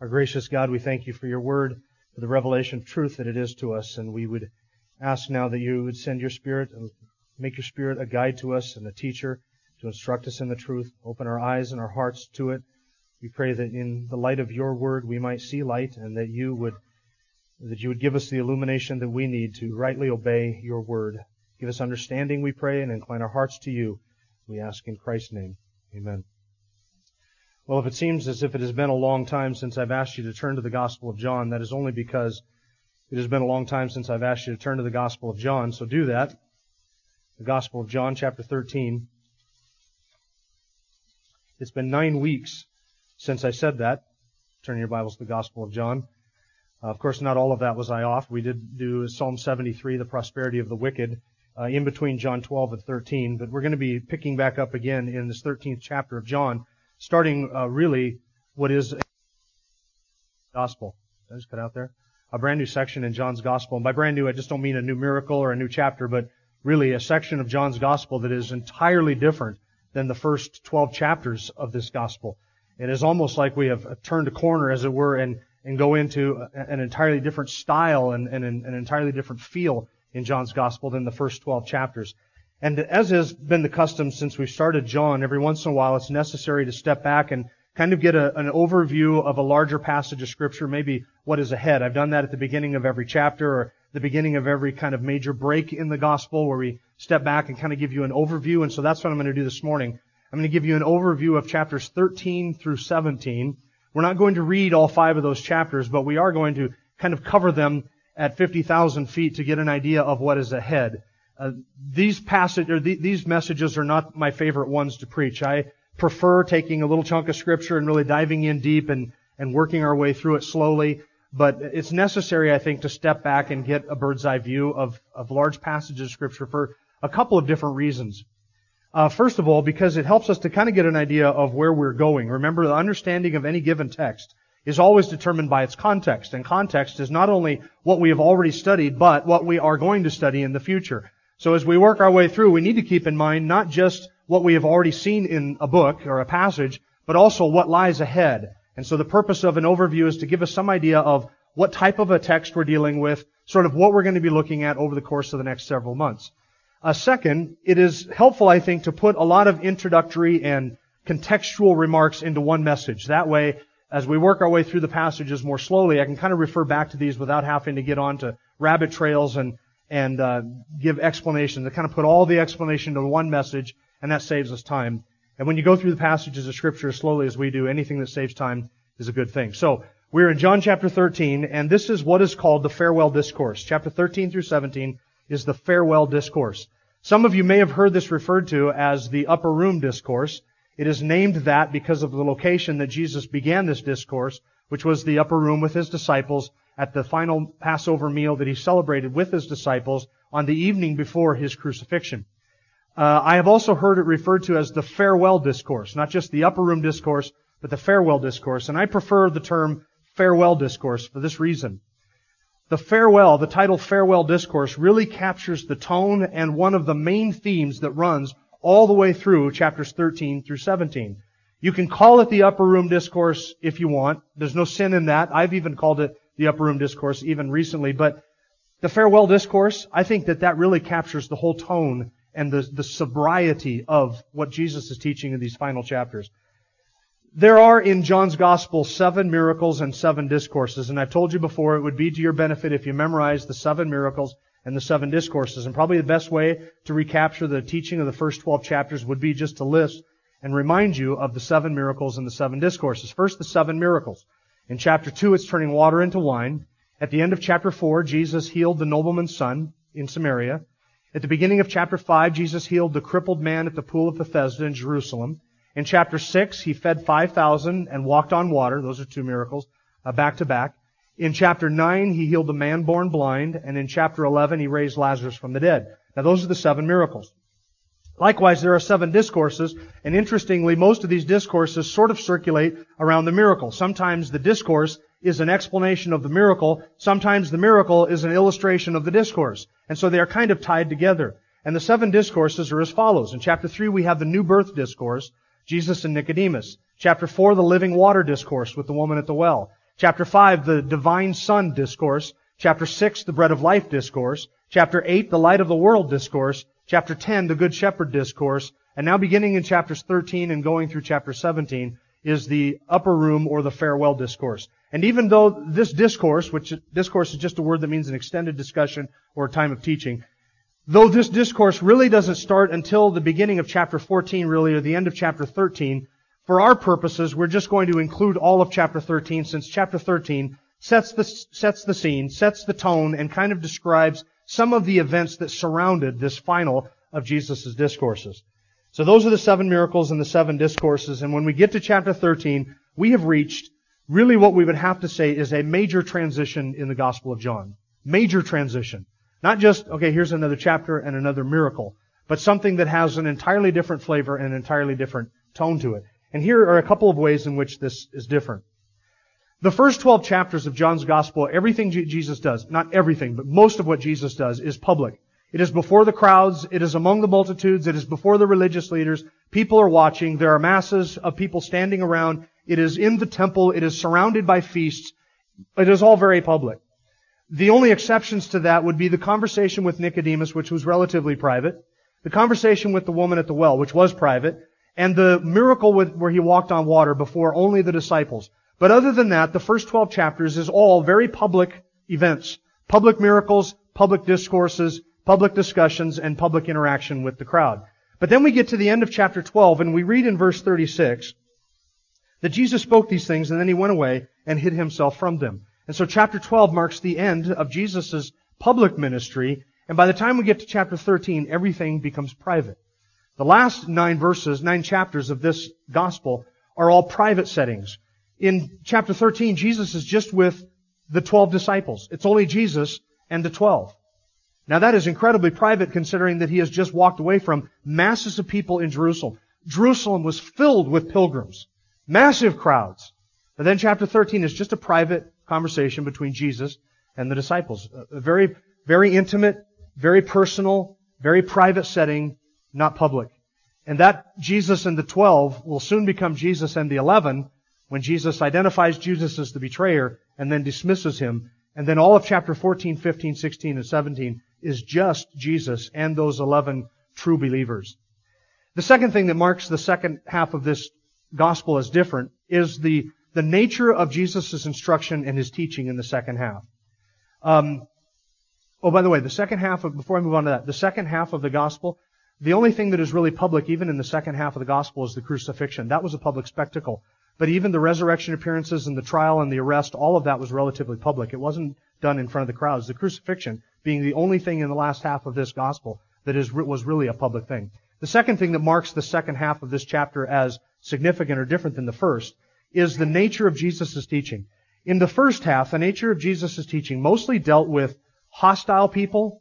Our gracious God, we thank you for your word, for the revelation of truth that it is to us, and we would ask now that you would send your spirit and make your spirit a guide to us and a teacher to instruct us in the truth, open our eyes and our hearts to it. We pray that in the light of your word we might see light and that you would that you would give us the illumination that we need to rightly obey your word. Give us understanding, we pray, and incline our hearts to you. We ask in Christ's name. Amen. Well, if it seems as if it has been a long time since I've asked you to turn to the Gospel of John, that is only because it has been a long time since I've asked you to turn to the Gospel of John, so do that. The Gospel of John, chapter 13. It's been nine weeks since I said that. Turn your Bibles to the Gospel of John. Uh, of course, not all of that was I off. We did do Psalm 73, the prosperity of the wicked, uh, in between John 12 and 13, but we're going to be picking back up again in this 13th chapter of John starting uh, really what is a gospel. Did I just cut out there? A brand new section in John's gospel. And by brand new, I just don't mean a new miracle or a new chapter, but really a section of John's gospel that is entirely different than the first 12 chapters of this gospel. It is almost like we have turned a corner, as it were, and, and go into an entirely different style and, and an, an entirely different feel in John's gospel than the first 12 chapters. And as has been the custom since we started John, every once in a while it's necessary to step back and kind of get a, an overview of a larger passage of scripture, maybe what is ahead. I've done that at the beginning of every chapter or the beginning of every kind of major break in the gospel where we step back and kind of give you an overview. And so that's what I'm going to do this morning. I'm going to give you an overview of chapters 13 through 17. We're not going to read all five of those chapters, but we are going to kind of cover them at 50,000 feet to get an idea of what is ahead. Uh, these passage or th- these messages are not my favorite ones to preach. I prefer taking a little chunk of scripture and really diving in deep and, and working our way through it slowly. But it's necessary, I think, to step back and get a bird's eye view of, of large passages of scripture for a couple of different reasons. Uh, first of all, because it helps us to kind of get an idea of where we're going. Remember, the understanding of any given text is always determined by its context. And context is not only what we have already studied, but what we are going to study in the future. So as we work our way through, we need to keep in mind not just what we have already seen in a book or a passage, but also what lies ahead. And so the purpose of an overview is to give us some idea of what type of a text we're dealing with, sort of what we're going to be looking at over the course of the next several months. Uh, second, it is helpful, I think, to put a lot of introductory and contextual remarks into one message. That way, as we work our way through the passages more slowly, I can kind of refer back to these without having to get onto rabbit trails and and uh, give explanations. To kind of put all the explanation into one message, and that saves us time. And when you go through the passages of Scripture as slowly as we do, anything that saves time is a good thing. So, we're in John chapter 13, and this is what is called the farewell discourse. Chapter 13 through 17 is the farewell discourse. Some of you may have heard this referred to as the upper room discourse. It is named that because of the location that Jesus began this discourse, which was the upper room with his disciples at the final Passover meal that he celebrated with his disciples on the evening before his crucifixion. Uh, I have also heard it referred to as the farewell discourse, not just the upper room discourse, but the farewell discourse. And I prefer the term farewell discourse for this reason. The farewell, the title farewell discourse really captures the tone and one of the main themes that runs all the way through chapters 13 through 17. You can call it the upper room discourse if you want. There's no sin in that. I've even called it the upper room discourse even recently, but the farewell discourse, I think that that really captures the whole tone and the, the sobriety of what Jesus is teaching in these final chapters. There are in John's gospel seven miracles and seven discourses, and I've told you before it would be to your benefit if you memorize the seven miracles and the seven discourses. And probably the best way to recapture the teaching of the first 12 chapters would be just to list and remind you of the seven miracles and the seven discourses. First, the seven miracles. In chapter 2, it's turning water into wine. At the end of chapter 4, Jesus healed the nobleman's son in Samaria. At the beginning of chapter 5, Jesus healed the crippled man at the pool of Bethesda in Jerusalem. In chapter 6, he fed 5,000 and walked on water. Those are two miracles. uh, back to back. In chapter 9, he healed the man born blind, and in chapter 11, he raised Lazarus from the dead. Now those are the seven miracles. Likewise, there are seven discourses, and interestingly, most of these discourses sort of circulate around the miracle. Sometimes the discourse is an explanation of the miracle. Sometimes the miracle is an illustration of the discourse. And so they are kind of tied together. And the seven discourses are as follows. In chapter 3, we have the new birth discourse, Jesus and Nicodemus. Chapter 4, the living water discourse with the woman at the well. Chapter 5, the divine son discourse. Chapter 6, the bread of life discourse. Chapter 8, the light of the world discourse. Chapter 10, the good shepherd discourse. And now beginning in chapters 13 and going through chapter 17 is the upper room or the farewell discourse. And even though this discourse, which discourse is just a word that means an extended discussion or a time of teaching, though this discourse really doesn't start until the beginning of chapter 14 really or the end of chapter 13, for our purposes, we're just going to include all of chapter 13 since chapter 13 sets the, sets the scene, sets the tone, and kind of describes some of the events that surrounded this final of Jesus' discourses. So those are the seven miracles and the seven discourses. And when we get to chapter 13, we have reached really what we would have to say is a major transition in the Gospel of John. Major transition. Not just, okay, here's another chapter and another miracle, but something that has an entirely different flavor and an entirely different tone to it. And here are a couple of ways in which this is different. The first 12 chapters of John's Gospel, everything Jesus does, not everything, but most of what Jesus does is public. It is before the crowds. It is among the multitudes. It is before the religious leaders. People are watching. There are masses of people standing around. It is in the temple. It is surrounded by feasts. It is all very public. The only exceptions to that would be the conversation with Nicodemus, which was relatively private, the conversation with the woman at the well, which was private, and the miracle with, where he walked on water before only the disciples. But other than that, the first 12 chapters is all very public events. Public miracles, public discourses, public discussions, and public interaction with the crowd. But then we get to the end of chapter 12 and we read in verse 36, that Jesus spoke these things and then he went away and hid himself from them. And so chapter 12 marks the end of Jesus' public ministry. And by the time we get to chapter 13, everything becomes private. The last nine verses, nine chapters of this gospel are all private settings. In chapter 13, Jesus is just with the 12 disciples. It's only Jesus and the 12. Now that is incredibly private considering that he has just walked away from masses of people in Jerusalem. Jerusalem was filled with pilgrims. Massive crowds. But then chapter 13 is just a private conversation between Jesus and the disciples. A very, very intimate, very personal, very private setting, not public. And that Jesus and the twelve will soon become Jesus and the eleven when Jesus identifies Judas as the betrayer and then dismisses him. And then all of chapter 14, 15, 16, and 17 is just Jesus and those 11 true believers. The second thing that marks the second half of this gospel is different is the, the nature of Jesus' instruction and his teaching in the second half. Um, oh, by the way, the second half of, before I move on to that, the second half of the gospel, the only thing that is really public, even in the second half of the gospel, is the crucifixion. That was a public spectacle. But even the resurrection appearances and the trial and the arrest, all of that was relatively public. It wasn't done in front of the crowds. The crucifixion being the only thing in the last half of this gospel that is, was really a public thing. The second thing that marks the second half of this chapter as significant or different than the first is the nature of Jesus' teaching. In the first half, the nature of Jesus' teaching mostly dealt with hostile people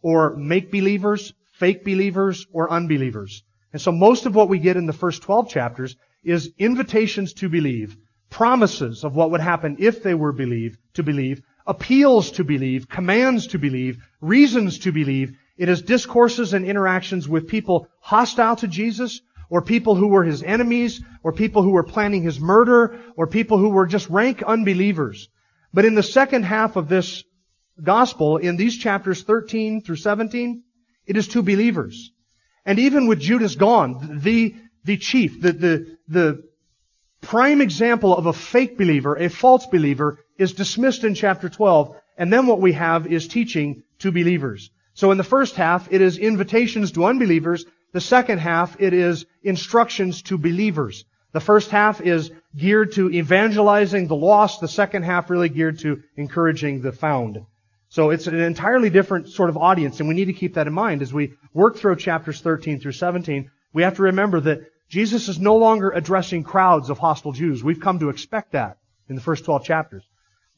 or make believers, fake believers, or unbelievers. And so most of what we get in the first 12 chapters is invitations to believe, promises of what would happen if they were believe, to believe, appeals to believe, commands to believe, reasons to believe. It is discourses and interactions with people hostile to Jesus or people who were his enemies, or people who were planning his murder, or people who were just rank unbelievers. But in the second half of this gospel, in these chapters 13 through 17, it is to believers. And even with Judas gone, the, the chief, the, the, the prime example of a fake believer, a false believer, is dismissed in chapter 12. And then what we have is teaching to believers. So in the first half, it is invitations to unbelievers. The second half, it is instructions to believers. The first half is geared to evangelizing the lost. The second half really geared to encouraging the found. So it's an entirely different sort of audience, and we need to keep that in mind as we work through chapters 13 through 17. We have to remember that Jesus is no longer addressing crowds of hostile Jews. We've come to expect that. in the first 12 chapters.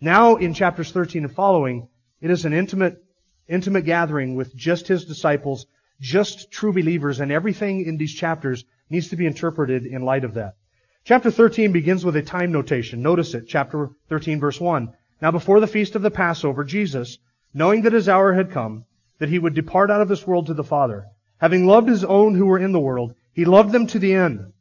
Now in chapters 13 and following, it is an intimate, intimate gathering with just his disciples, just true believers, and everything in these chapters needs to be interpreted in light of that. Chapter 13 begins with a time notation. Notice it. Chapter 13 verse 1. Now before the feast of the Passover, Jesus, knowing that his hour had come, that he would depart out of this world to the Father, having loved his own who were in the world, he loved them to the end.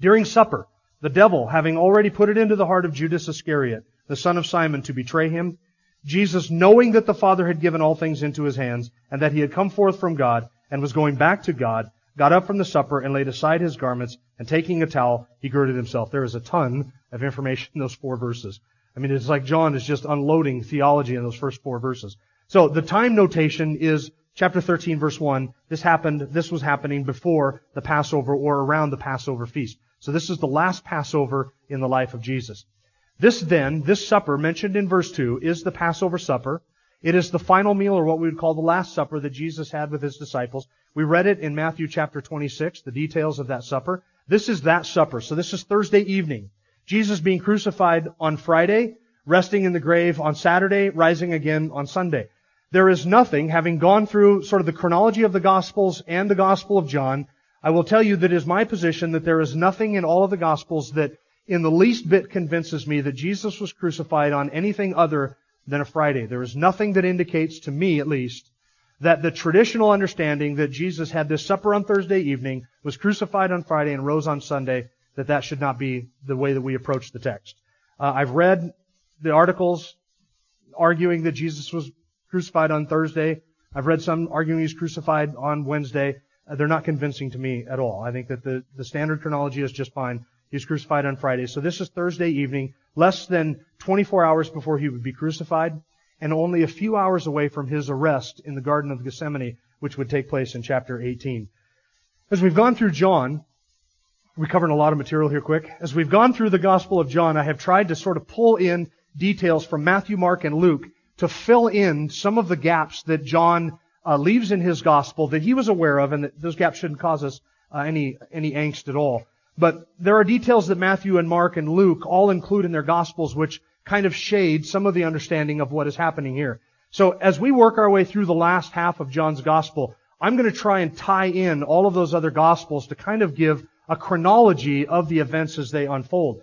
During supper, the devil, having already put it into the heart of Judas Iscariot, the son of Simon, to betray him, Jesus, knowing that the Father had given all things into his hands, and that he had come forth from God, and was going back to God, got up from the supper and laid aside his garments, and taking a towel, he girded himself. There is a ton of information in those four verses. I mean, it's like John is just unloading theology in those first four verses. So the time notation is chapter 13 verse 1. This happened, this was happening before the Passover or around the Passover feast. So this is the last Passover in the life of Jesus. This then, this supper mentioned in verse 2 is the Passover supper. It is the final meal or what we would call the Last Supper that Jesus had with his disciples. We read it in Matthew chapter 26, the details of that supper. This is that supper. So this is Thursday evening. Jesus being crucified on Friday, resting in the grave on Saturday, rising again on Sunday. There is nothing, having gone through sort of the chronology of the Gospels and the Gospel of John, I will tell you that it is my position that there is nothing in all of the Gospels that in the least bit convinces me that Jesus was crucified on anything other than a Friday. There is nothing that indicates, to me at least, that the traditional understanding that Jesus had this supper on Thursday evening, was crucified on Friday, and rose on Sunday, that that should not be the way that we approach the text. Uh, I've read the articles arguing that Jesus was crucified on Thursday. I've read some arguing he's crucified on Wednesday. Uh, they're not convincing to me at all. I think that the, the standard chronology is just fine. He's crucified on Friday. So this is Thursday evening, less than 24 hours before he would be crucified, and only a few hours away from his arrest in the Garden of Gethsemane, which would take place in chapter 18. As we've gone through John, we're covering a lot of material here quick. As we've gone through the Gospel of John, I have tried to sort of pull in details from Matthew, Mark, and Luke to fill in some of the gaps that John uh, leaves in his Gospel that he was aware of, and that those gaps shouldn't cause us uh, any any angst at all. But there are details that Matthew and Mark and Luke all include in their Gospels which kind of shade some of the understanding of what is happening here. So as we work our way through the last half of John's Gospel, I'm going to try and tie in all of those other Gospels to kind of give a chronology of the events as they unfold.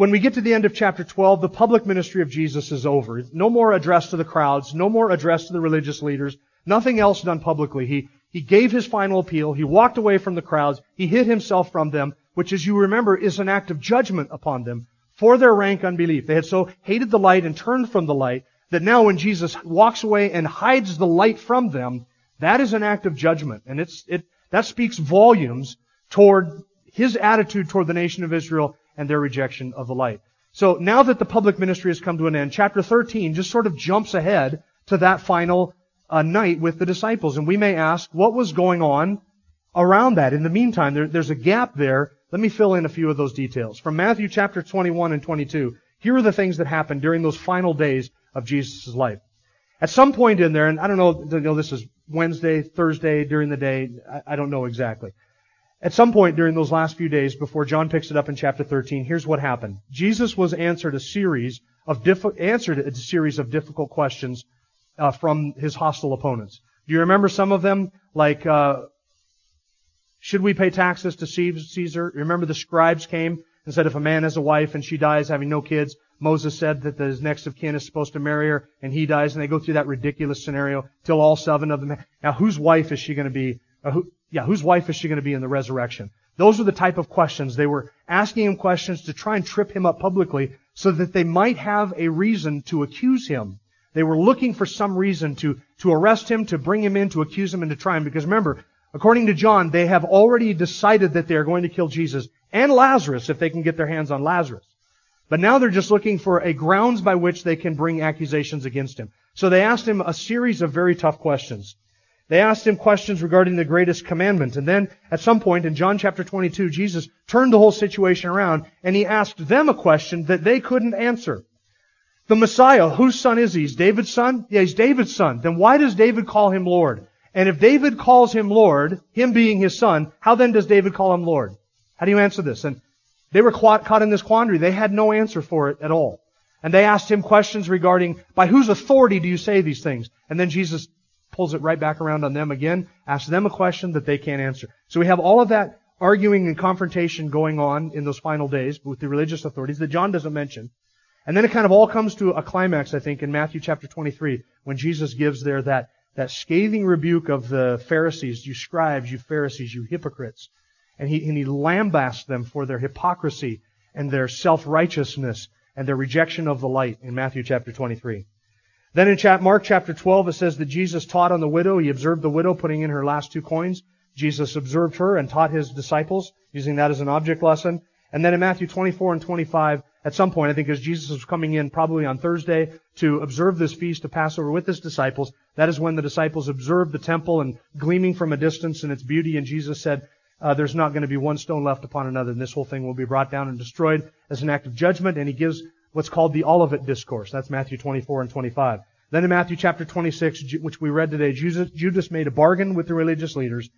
When we get to the end of chapter 12, the public ministry of Jesus is over. No more address to the crowds, no more address to the religious leaders, nothing else done publicly. He, he gave his final appeal, he walked away from the crowds, he hid himself from them, which as you remember is an act of judgment upon them for their rank unbelief. They had so hated the light and turned from the light that now when Jesus walks away and hides the light from them, that is an act of judgment. And it's, it, that speaks volumes toward his attitude toward the nation of Israel and their rejection of the light. So now that the public ministry has come to an end, chapter 13 just sort of jumps ahead to that final uh, night with the disciples. And we may ask, what was going on around that? In the meantime, there, there's a gap there. Let me fill in a few of those details. From Matthew chapter 21 and 22, here are the things that happened during those final days of Jesus' life. At some point in there, and I don't know, you know this is Wednesday, Thursday, during the day, I, I don't know exactly. At some point during those last few days before John picks it up in chapter 13, here's what happened. Jesus was answered a series of diffi- answered a series of difficult questions uh, from his hostile opponents. Do you remember some of them? Like, uh, should we pay taxes to Caesar? Remember the scribes came and said if a man has a wife and she dies having no kids, Moses said that his next of kin is supposed to marry her and he dies, and they go through that ridiculous scenario till all seven of them. Now, whose wife is she going to be? Uh, who, yeah, whose wife is she going to be in the resurrection? Those are the type of questions. They were asking him questions to try and trip him up publicly so that they might have a reason to accuse him. They were looking for some reason to, to arrest him, to bring him in, to accuse him, and to try him. Because remember, according to John, they have already decided that they are going to kill Jesus and Lazarus if they can get their hands on Lazarus. But now they're just looking for a grounds by which they can bring accusations against him. So they asked him a series of very tough questions. They asked him questions regarding the greatest commandment. And then at some point in John chapter 22, Jesus turned the whole situation around and he asked them a question that they couldn't answer. The Messiah, whose son is he? He's David's son? Yeah, he's David's son. Then why does David call him Lord? And if David calls him Lord, him being his son, how then does David call him Lord? How do you answer this? And They were caught in this quandary. They had no answer for it at all. And they asked him questions regarding, by whose authority do you say these things? And then Jesus pulls it right back around on them again, asks them a question that they can't answer. So we have all of that arguing and confrontation going on in those final days with the religious authorities that John doesn't mention. And then it kind of all comes to a climax, I think, in Matthew chapter 23, when Jesus gives there that, that scathing rebuke of the Pharisees, you scribes, you Pharisees, you hypocrites. And he, and he lambasts them for their hypocrisy and their self-righteousness and their rejection of the light in Matthew chapter 23. Then in Mark chapter 12, it says that Jesus taught on the widow. He observed the widow putting in her last two coins. Jesus observed her and taught his disciples, using that as an object lesson. And then in Matthew 24 and 25, at some point, I think as Jesus was coming in probably on Thursday to observe this feast of Passover with his disciples, that is when the disciples observed the temple and gleaming from a distance in its beauty, and Jesus said, uh, there's not going to be one stone left upon another, and this whole thing will be brought down and destroyed as an act of judgment, and he gives what's called the Olivet Discourse. That's Matthew 24 and 25. Then in Matthew chapter 26, which we read today, Judas made a bargain with the religious leaders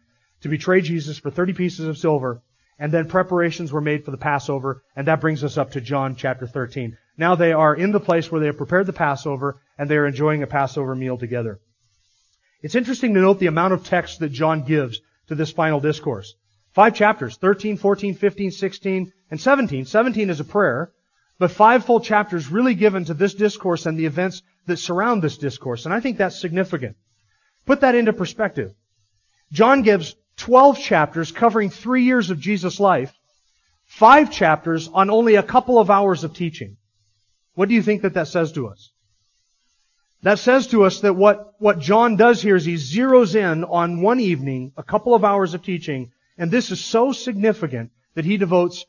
to betray Jesus for 30 pieces of silver, and then preparations were made for the Passover, and that brings us up to John chapter 13. Now they are in the place where they have prepared the Passover, and they are enjoying a Passover meal together. It's interesting to note the amount of text that John gives to this final discourse. Five chapters, 13, 14, 15, 16, and 17. 17 is a prayer, but five full chapters really given to this discourse and the events that surround this discourse. And I think that's significant. Put that into perspective. John gives 12 chapters covering three years of Jesus' life, five chapters on only a couple of hours of teaching. What do you think that that says to us? That says to us that what, what John does here is he zeroes in on one evening, a couple of hours of teaching, and this is so significant that he devotes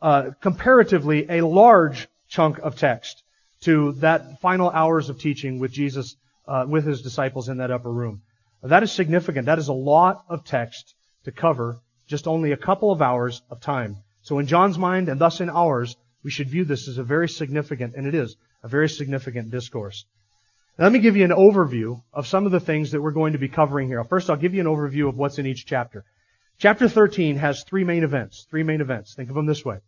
uh, comparatively a large chunk of text to that final hours of teaching with Jesus, uh, with his disciples in that upper room. That is significant. That is a lot of text to cover just only a couple of hours of time. So in John's mind, and thus in ours, we should view this as a very significant, and it is, a very significant discourse. Let me give you an overview of some of the things that we're going to be covering here. First, I'll give you an overview of what's in each chapter. Chapter 13 has three main events. Three main events. Think of them this way.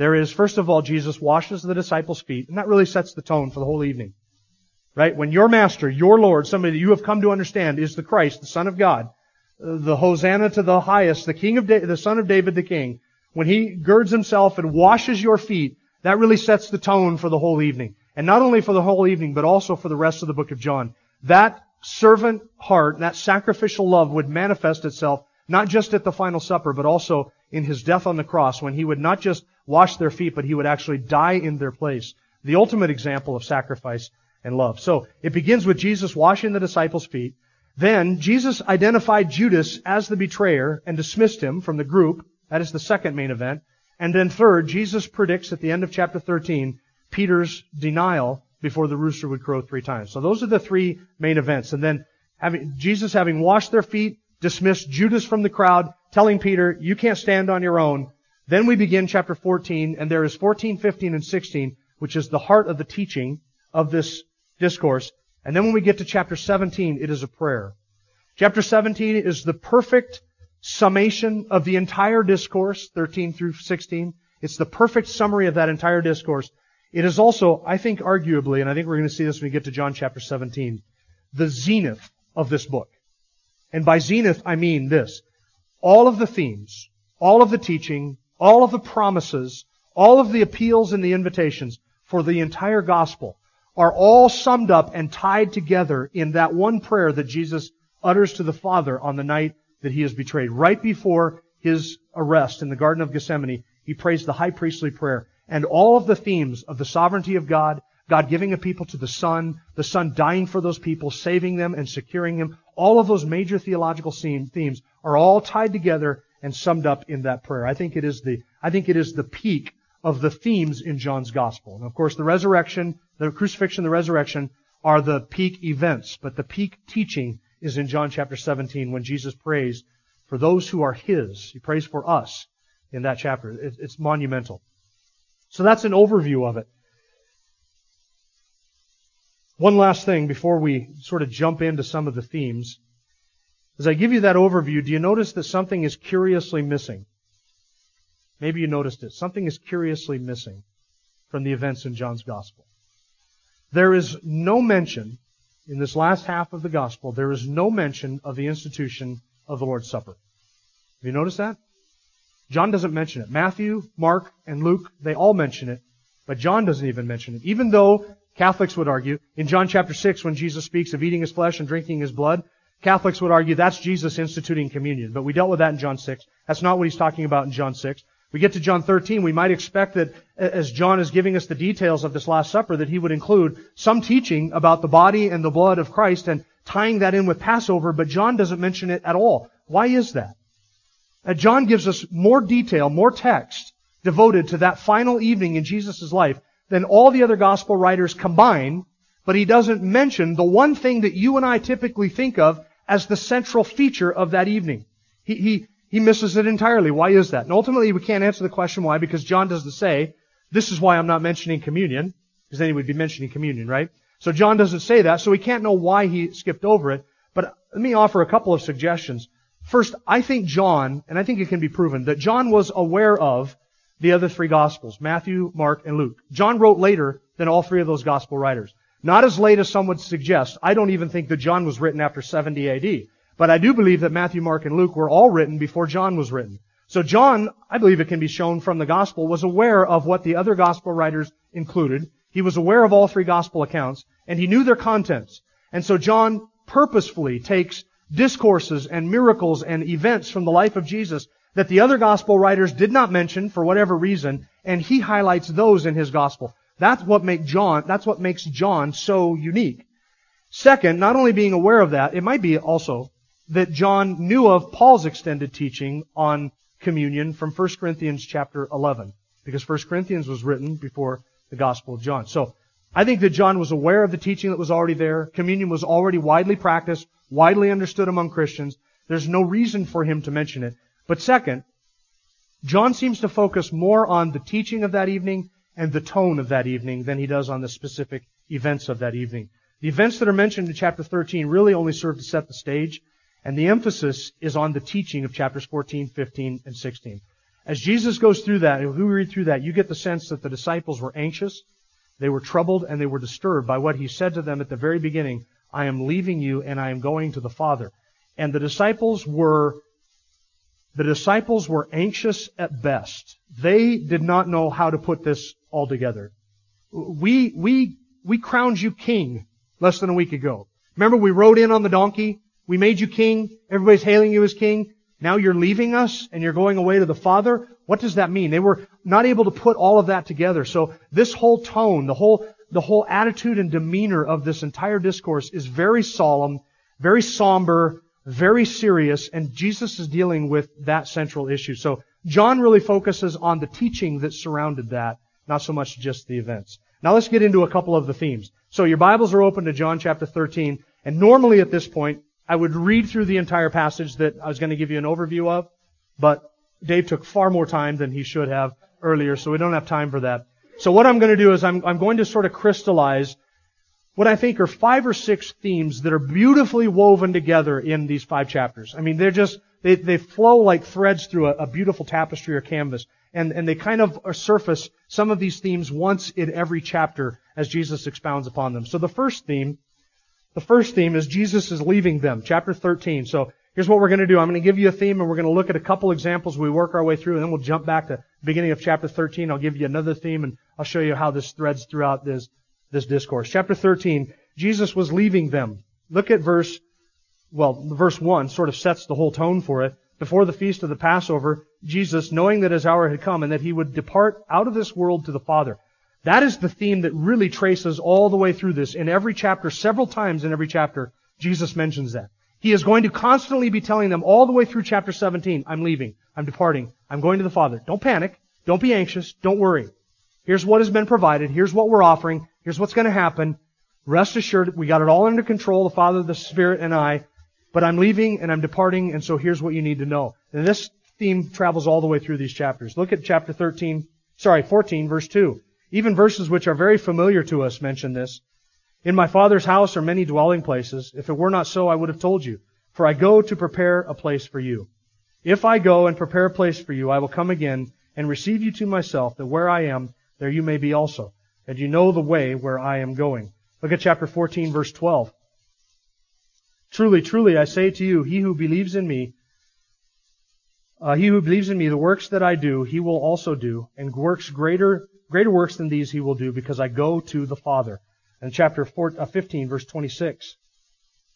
There is, first of all, Jesus washes the disciples' feet, and that really sets the tone for the whole evening. Right? When your master, your Lord, somebody that you have come to understand is the Christ, the Son of God, the Hosanna to the highest, the King of da- the Son of David, the King, when he girds himself and washes your feet, that really sets the tone for the whole evening. And not only for the whole evening, but also for the rest of the book of John. That servant heart, that sacrificial love would manifest itself not just at the final supper, but also in his death on the cross, when he would not just wash their feet, but he would actually die in their place. The ultimate example of sacrifice and love. So it begins with Jesus washing the disciples' feet. Then Jesus identified Judas as the betrayer and dismissed him from the group. That is the second main event. And then third, Jesus predicts at the end of chapter 13 Peter's denial before the rooster would crow three times. So those are the three main events. And then having, Jesus having washed their feet, dismissed Judas from the crowd, telling Peter, you can't stand on your own. Then we begin chapter 14, and there is 14, 15, and 16, which is the heart of the teaching of this discourse. And then when we get to chapter 17, it is a prayer. Chapter 17 is the perfect summation of the entire discourse, 13 through 16. It's the perfect summary of that entire discourse. It is also, I think arguably, and I think we're going to see this when we get to John chapter 17, the zenith of this book. And by zenith, I mean this. All of the themes, all of the teaching, all of the promises, all of the appeals and the invitations for the entire gospel are all summed up and tied together in that one prayer that Jesus utters to the Father on the night that he is betrayed. Right before his arrest in the Garden of Gethsemane, he prays the high priestly prayer. And all of the themes of the sovereignty of God, God giving a people to the Son, the Son dying for those people, saving them and securing them, all of those major theological themes are all tied together and summed up in that prayer. I think it is the, I think it is the peak of the themes in John's gospel. And of course, the resurrection, the crucifixion, the resurrection are the peak events, but the peak teaching is in John chapter 17 when Jesus prays for those who are His. He prays for us in that chapter. It's monumental. So that's an overview of it. One last thing before we sort of jump into some of the themes. As I give you that overview, do you notice that something is curiously missing? maybe you noticed it, something is curiously missing from the events in John's Gospel. There is no mention, in this last half of the Gospel, there is no mention of the institution of the Lord's Supper. Have you noticed that? John doesn't mention it. Matthew, Mark, and Luke, they all mention it, but John doesn't even mention it. Even though Catholics would argue, in John chapter 6, when Jesus speaks of eating his flesh and drinking his blood, Catholics would argue that's Jesus instituting communion. But we dealt with that in John 6. That's not what he's talking about in John 6. We get to John 13, we might expect that as John is giving us the details of this Last Supper, that he would include some teaching about the body and the blood of Christ and tying that in with Passover, but John doesn't mention it at all. Why is that? Uh, John gives us more detail, more text devoted to that final evening in Jesus' life than all the other gospel writers combined, but he doesn't mention the one thing that you and I typically think of as the central feature of that evening. He, he, he misses it entirely. Why is that? And ultimately, we can't answer the question why because John doesn't say, this is why I'm not mentioning communion, because then he would be mentioning communion, right? So John doesn't say that, so we can't know why he skipped over it. But let me offer a couple of suggestions. First, I think John, and I think it can be proven, that John was aware of the other three Gospels, Matthew, Mark, and Luke. John wrote later than all three of those Gospel writers. Not as late as some would suggest. I don't even think that John was written after 70 AD. But I do believe that Matthew, Mark, and Luke were all written before John was written. So John, I believe it can be shown from the Gospel, was aware of what the other Gospel writers included. He was aware of all three Gospel accounts, and he knew their contents. And so John purposefully takes discourses and miracles and events from the life of Jesus that the other gospel writers did not mention for whatever reason, and he highlights those in his gospel. That's what make John, that's what makes John so unique. Second, not only being aware of that, it might be also that John knew of Paul's extended teaching on communion from 1 Corinthians chapter 11, because 1 Corinthians was written before the Gospel of John. So, I think that John was aware of the teaching that was already there. Communion was already widely practiced widely understood among Christians. There's no reason for him to mention it. But second, John seems to focus more on the teaching of that evening and the tone of that evening than he does on the specific events of that evening. The events that are mentioned in chapter 13 really only serve to set the stage, and the emphasis is on the teaching of chapters 14, 15, and 16. As Jesus goes through that, if we read through that, you get the sense that the disciples were anxious, they were troubled, and they were disturbed by what he said to them at the very beginning I am leaving you and I am going to the Father. And the disciples were, the disciples were anxious at best. They did not know how to put this all together. We, we, we crowned you king less than a week ago. Remember we rode in on the donkey? We made you king. Everybody's hailing you as king. Now you're leaving us and you're going away to the Father. What does that mean? They were not able to put all of that together. So this whole tone, the whole the whole attitude and demeanor of this entire discourse is very solemn, very somber, very serious, and Jesus is dealing with that central issue. So John really focuses on the teaching that surrounded that, not so much just the events. Now let's get into a couple of the themes. So your Bibles are open to John chapter 13, and normally at this point, I would read through the entire passage that I was going to give you an overview of, but Dave took far more time than he should have earlier, so we don't have time for that. So what I'm going to do is I'm, I'm going to sort of crystallize what I think are five or six themes that are beautifully woven together in these five chapters. I mean, they're just, they, they flow like threads through a, a beautiful tapestry or canvas. And, and they kind of surface some of these themes once in every chapter as Jesus expounds upon them. So the first theme, the first theme is Jesus is leaving them. Chapter 13. So here's what we're going to do. I'm going to give you a theme and we're going to look at a couple examples we work our way through and then we'll jump back to beginning of chapter 13. I'll give you another theme and I'll show you how this threads throughout this, this discourse. Chapter 13, Jesus was leaving them. Look at verse, well, verse 1 sort of sets the whole tone for it. Before the feast of the Passover, Jesus, knowing that his hour had come and that he would depart out of this world to the Father. That is the theme that really traces all the way through this. In every chapter, several times in every chapter, Jesus mentions that. He is going to constantly be telling them all the way through chapter 17, I'm leaving, I'm departing, I'm going to the Father. Don't panic. Don't be anxious. Don't worry. Here's what has been provided. Here's what we're offering. Here's what's going to happen. Rest assured, we got it all under control, the Father, the Spirit, and I. But I'm leaving and I'm departing, and so here's what you need to know. And this theme travels all the way through these chapters. Look at chapter 13, sorry, 14, verse 2. Even verses which are very familiar to us mention this. In my Father's house are many dwelling places. If it were not so, I would have told you. For I go to prepare a place for you. If I go and prepare a place for you, I will come again and receive you to myself, that where I am, there you may be also. And you know the way where I am going. Look at chapter 14, verse 12. Truly, truly, I say to you, he who believes in me, uh, he who believes in me, the works that I do, he will also do, and works greater, greater works than these he will do, because I go to the Father. And chapter 4, uh, 15, verse 26.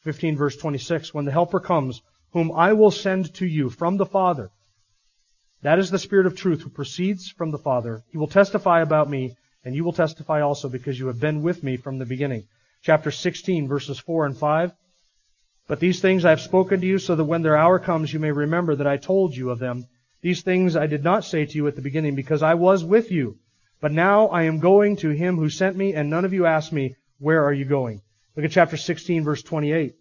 15 verse 26, when the Helper comes, whom I will send to you from the Father, that is the Spirit of truth who proceeds from the Father. He will testify about me, and you will testify also because you have been with me from the beginning. Chapter 16 verses 4 and 5. But these things I have spoken to you so that when their hour comes you may remember that I told you of them. These things I did not say to you at the beginning because I was with you. But now I am going to him who sent me, and none of you ask me, where are you going? Look at chapter 16 verse 28.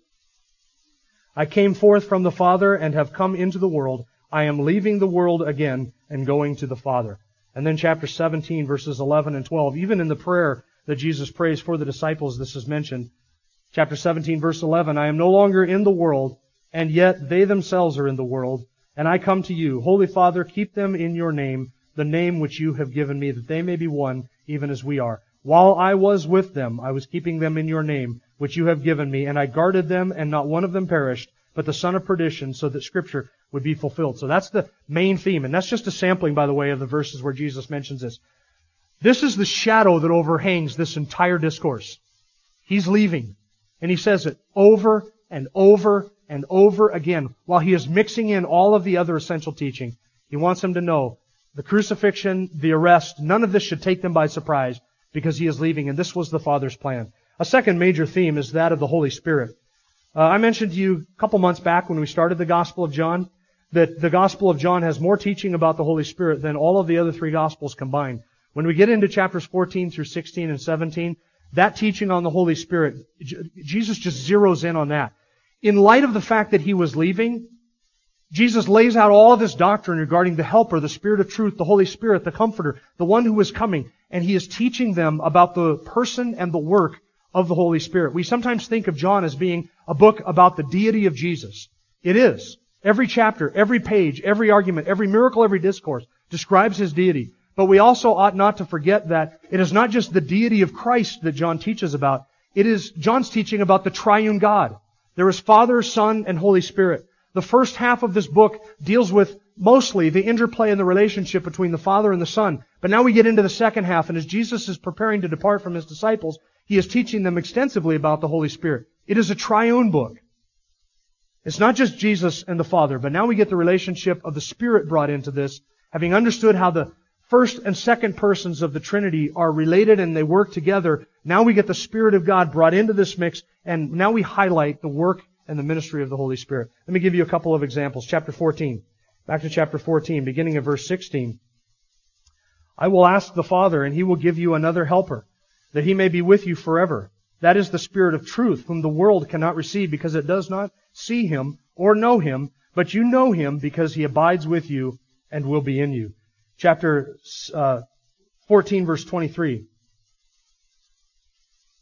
I came forth from the Father and have come into the world. I am leaving the world again and going to the Father. And then chapter 17 verses 11 and 12. Even in the prayer that Jesus prays for the disciples, this is mentioned. Chapter 17 verse 11. I am no longer in the world, and yet they themselves are in the world. And I come to you. Holy Father, keep them in your name, the name which you have given me, that they may be one, even as we are. While I was with them, I was keeping them in your name, which you have given me, and I guarded them, and not one of them perished, but the son of perdition, so that scripture would be fulfilled. So that's the main theme, and that's just a sampling, by the way, of the verses where Jesus mentions this. This is the shadow that overhangs this entire discourse. He's leaving, and he says it over and over and over again, while he is mixing in all of the other essential teaching. He wants them to know the crucifixion, the arrest, none of this should take them by surprise because he is leaving, and this was the Father's plan. A second major theme is that of the Holy Spirit. Uh, I mentioned to you a couple months back when we started the Gospel of John that the Gospel of John has more teaching about the Holy Spirit than all of the other three Gospels combined. When we get into chapters 14 through 16 and 17, that teaching on the Holy Spirit, Jesus just zeroes in on that. In light of the fact that he was leaving, Jesus lays out all of this doctrine regarding the Helper, the Spirit of truth, the Holy Spirit, the Comforter, the one who is coming, and he is teaching them about the person and the work of the Holy Spirit. We sometimes think of John as being a book about the deity of Jesus. It is. Every chapter, every page, every argument, every miracle, every discourse describes his deity. But we also ought not to forget that it is not just the deity of Christ that John teaches about. It is John's teaching about the triune God. There is Father, Son, and Holy Spirit. The first half of this book deals with mostly the interplay and the relationship between the Father and the Son. But now we get into the second half, and as Jesus is preparing to depart from his disciples, he is teaching them extensively about the Holy Spirit. It is a triune book. It's not just Jesus and the Father, but now we get the relationship of the Spirit brought into this, having understood how the first and second persons of the Trinity are related and they work together. Now we get the Spirit of God brought into this mix, and now we highlight the work and the ministry of the Holy Spirit. Let me give you a couple of examples. Chapter 14. Back to chapter 14, beginning of verse 16. I will ask the Father, and he will give you another helper, that he may be with you forever. That is the Spirit of truth, whom the world cannot receive because it does not see him or know him, but you know him because he abides with you and will be in you. Chapter uh, 14, verse 23.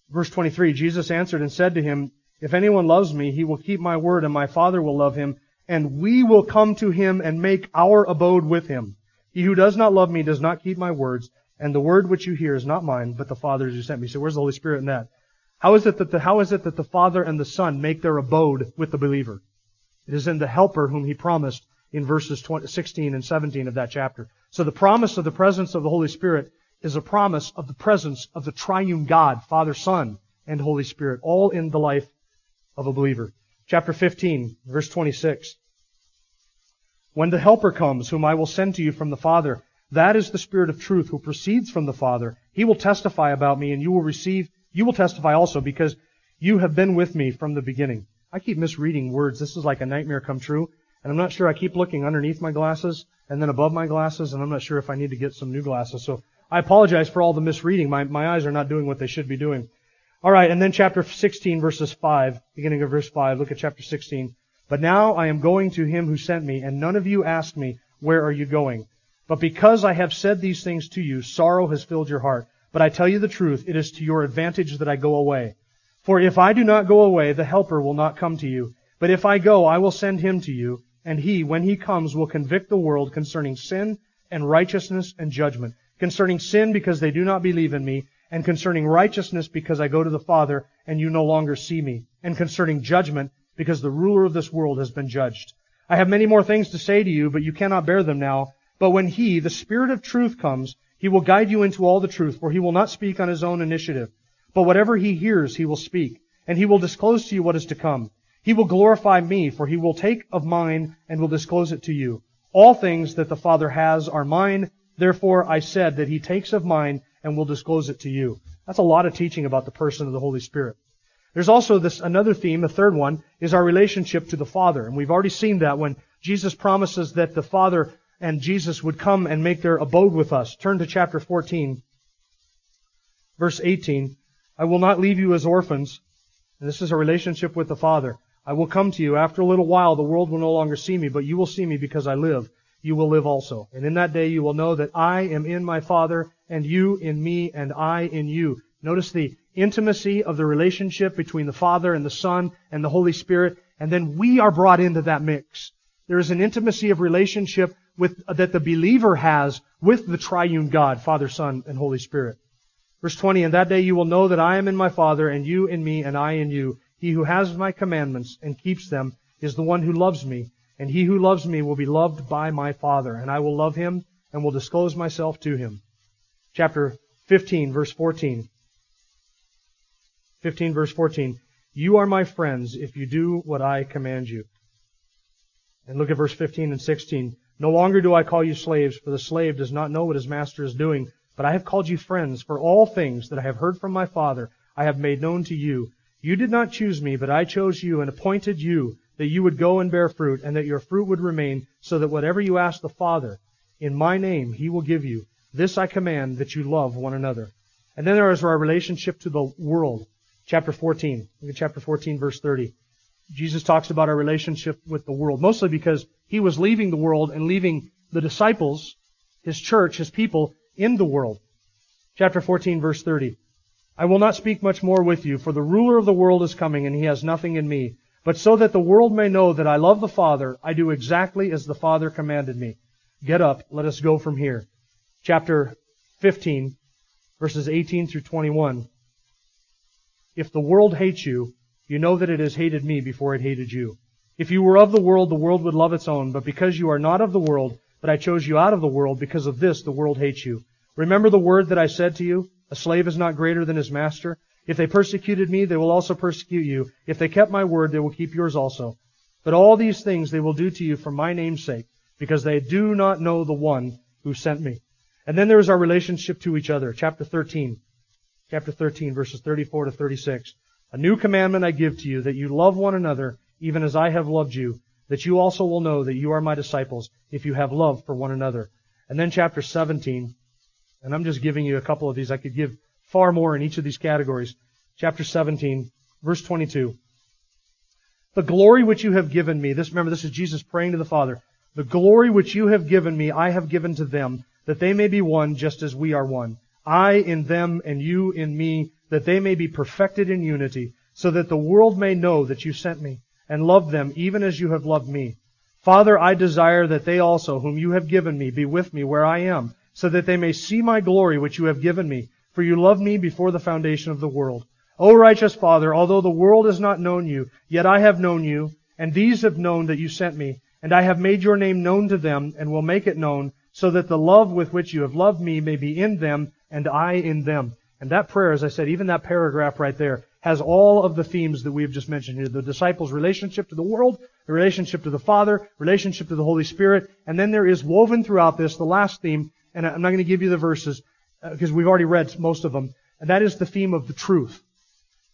Verse 23, Jesus answered and said to him, if anyone loves me, he will keep my word, and my Father will love him, and we will come to him and make our abode with him. He who does not love me does not keep my words, and the word which you hear is not mine, but the Father's who sent me. So where's the Holy Spirit in that? How is it that the, how is it that the Father and the Son make their abode with the believer? It is in the helper whom he promised in verses 20, 16 and 17 of that chapter. So the promise of the presence of the Holy Spirit is a promise of the presence of the triune God, Father, Son, and Holy Spirit, all in the life of a believer. Chapter 15, verse 26. When the Helper comes, whom I will send to you from the Father, that is the Spirit of truth who proceeds from the Father. He will testify about me, and you will receive, you will testify also, because you have been with me from the beginning. I keep misreading words. This is like a nightmare come true. And I'm not sure. I keep looking underneath my glasses and then above my glasses, and I'm not sure if I need to get some new glasses. So I apologize for all the misreading. My, my eyes are not doing what they should be doing. All right, and then chapter 16, verses 5, beginning of verse 5. Look at chapter 16. But now I am going to him who sent me, and none of you asked me, Where are you going? But because I have said these things to you, sorrow has filled your heart. But I tell you the truth, it is to your advantage that I go away. For if I do not go away, the Helper will not come to you. But if I go, I will send him to you, and he, when he comes, will convict the world concerning sin, and righteousness and judgment. Concerning sin because they do not believe in me, and concerning righteousness because I go to the Father and you no longer see me, and concerning judgment because the ruler of this world has been judged. I have many more things to say to you, but you cannot bear them now. But when He, the Spirit of truth comes, He will guide you into all the truth, for He will not speak on His own initiative. But whatever He hears, He will speak, and He will disclose to you what is to come. He will glorify me, for He will take of mine and will disclose it to you. All things that the Father has are mine. Therefore I said that He takes of mine and will disclose it to you. That's a lot of teaching about the person of the Holy Spirit. There's also this another theme, a third one, is our relationship to the Father. And we've already seen that when Jesus promises that the Father and Jesus would come and make their abode with us. Turn to chapter 14, verse 18. I will not leave you as orphans. And this is a relationship with the Father. I will come to you. After a little while, the world will no longer see me, but you will see me because I live. You will live also. And in that day you will know that I am in my Father, and you in me, and I in you. Notice the intimacy of the relationship between the Father and the Son and the Holy Spirit, and then we are brought into that mix. There is an intimacy of relationship with, that the believer has with the triune God, Father, Son, and Holy Spirit. Verse 20, And that day you will know that I am in my Father, and you in me, and I in you. He who has my commandments and keeps them is the one who loves me, and he who loves me will be loved by my Father, and I will love him and will disclose myself to him. Chapter 15, verse 14. 15 verse 14. You are my friends if you do what I command you. And look at verse 15 and 16. No longer do I call you slaves, for the slave does not know what his master is doing, but I have called you friends, for all things that I have heard from my Father I have made known to you. You did not choose me, but I chose you and appointed you that you would go and bear fruit, and that your fruit would remain, so that whatever you ask the Father in my name he will give you. This I command, that you love one another. And then there is our relationship to the world. Chapter 14. Look at chapter 14, verse 30. Jesus talks about our relationship with the world, mostly because he was leaving the world and leaving the disciples, his church, his people, in the world. Chapter 14, verse 30. I will not speak much more with you, for the ruler of the world is coming, and he has nothing in me. But so that the world may know that I love the Father, I do exactly as the Father commanded me. Get up, let us go from here. Chapter 15, verses 18 through 21. If the world hates you, you know that it has hated me before it hated you. If you were of the world, the world would love its own, but because you are not of the world, but I chose you out of the world, because of this the world hates you. Remember the word that I said to you? A slave is not greater than his master. If they persecuted me, they will also persecute you. If they kept my word, they will keep yours also. But all these things they will do to you for my name's sake, because they do not know the one who sent me. And then there is our relationship to each other. Chapter 13 chapter 13, verses 34 to 36. A new commandment I give to you, that you love one another, even as I have loved you, that you also will know that you are my disciples, if you have love for one another. And then chapter 17, and I'm just giving you a couple of these. I could give far more in each of these categories. Chapter 17, verse 22. The glory which you have given me, this, remember, this is Jesus praying to the Father. The glory which you have given me, I have given to them, that they may be one just as we are one. I in them and you in me, that they may be perfected in unity, so that the world may know that you sent me, and loved them even as you have loved me. Father, I desire that they also, whom you have given me, be with me where I am, so that they may see my glory which you have given me, for you loved me before the foundation of the world. O righteous Father, although the world has not known you, yet I have known you, and these have known that you sent me, and I have made your name known to them, and will make it known, so that the love with which you have loved me may be in them, and I in them. And that prayer, as I said, even that paragraph right there, has all of the themes that we've just mentioned here. The disciples' relationship to the world, the relationship to the Father, relationship to the Holy Spirit, and then there is woven throughout this the last theme, and I'm not going to give you the verses, because uh, we've already read most of them, and that is the theme of the truth.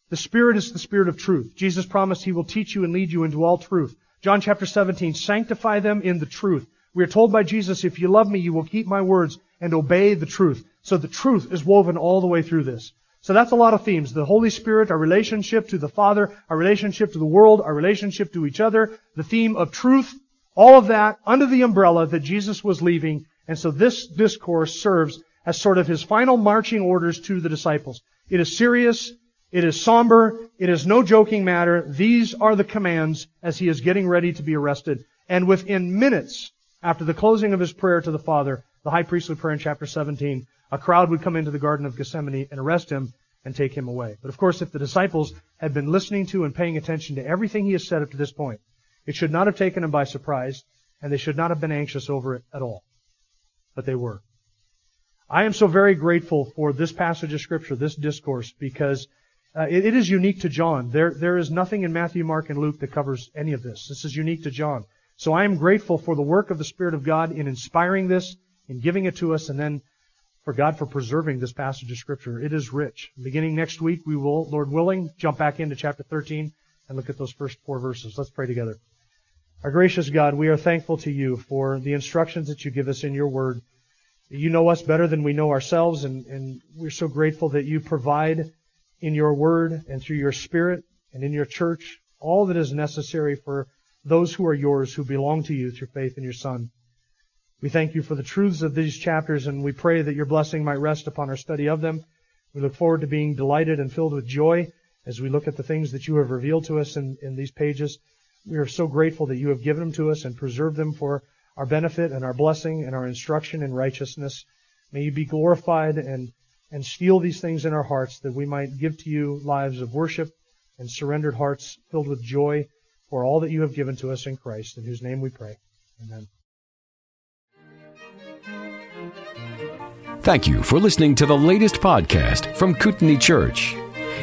The Spirit is the Spirit of truth. Jesus promised He will teach you and lead you into all truth. John chapter 17, sanctify them in the truth. We are told by Jesus, if you love me, you will keep my words and obey the truth. So the truth is woven all the way through this. So that's a lot of themes. The Holy Spirit, our relationship to the Father, our relationship to the world, our relationship to each other, the theme of truth, all of that under the umbrella that Jesus was leaving. And so this discourse serves as sort of his final marching orders to the disciples. It is serious. It is somber. It is no joking matter. These are the commands as he is getting ready to be arrested. And within minutes after the closing of his prayer to the Father, the high priestly prayer in chapter 17, a crowd would come into the Garden of Gethsemane and arrest him and take him away. But of course, if the disciples had been listening to and paying attention to everything he has said up to this point, it should not have taken them by surprise, and they should not have been anxious over it at all. But they were. I am so very grateful for this passage of Scripture, this discourse, because uh, it, it is unique to John. There, there is nothing in Matthew, Mark, and Luke that covers any of this. This is unique to John. So I am grateful for the work of the Spirit of God in inspiring this, in giving it to us, and then for God for preserving this passage of Scripture. It is rich. Beginning next week, we will, Lord willing, jump back into chapter 13 and look at those first four verses. Let's pray together. Our gracious God, we are thankful to you for the instructions that you give us in your word. You know us better than we know ourselves, and, and we're so grateful that you provide in your word and through your spirit and in your church all that is necessary for those who are yours, who belong to you through faith in your Son. We thank you for the truths of these chapters, and we pray that your blessing might rest upon our study of them. We look forward to being delighted and filled with joy as we look at the things that you have revealed to us in, in these pages. We are so grateful that you have given them to us and preserved them for our benefit and our blessing and our instruction in righteousness. May you be glorified and, and steal these things in our hearts that we might give to you lives of worship and surrendered hearts filled with joy for all that you have given to us in Christ, in whose name we pray. Amen. Thank you for listening to the latest podcast from Kootenai Church.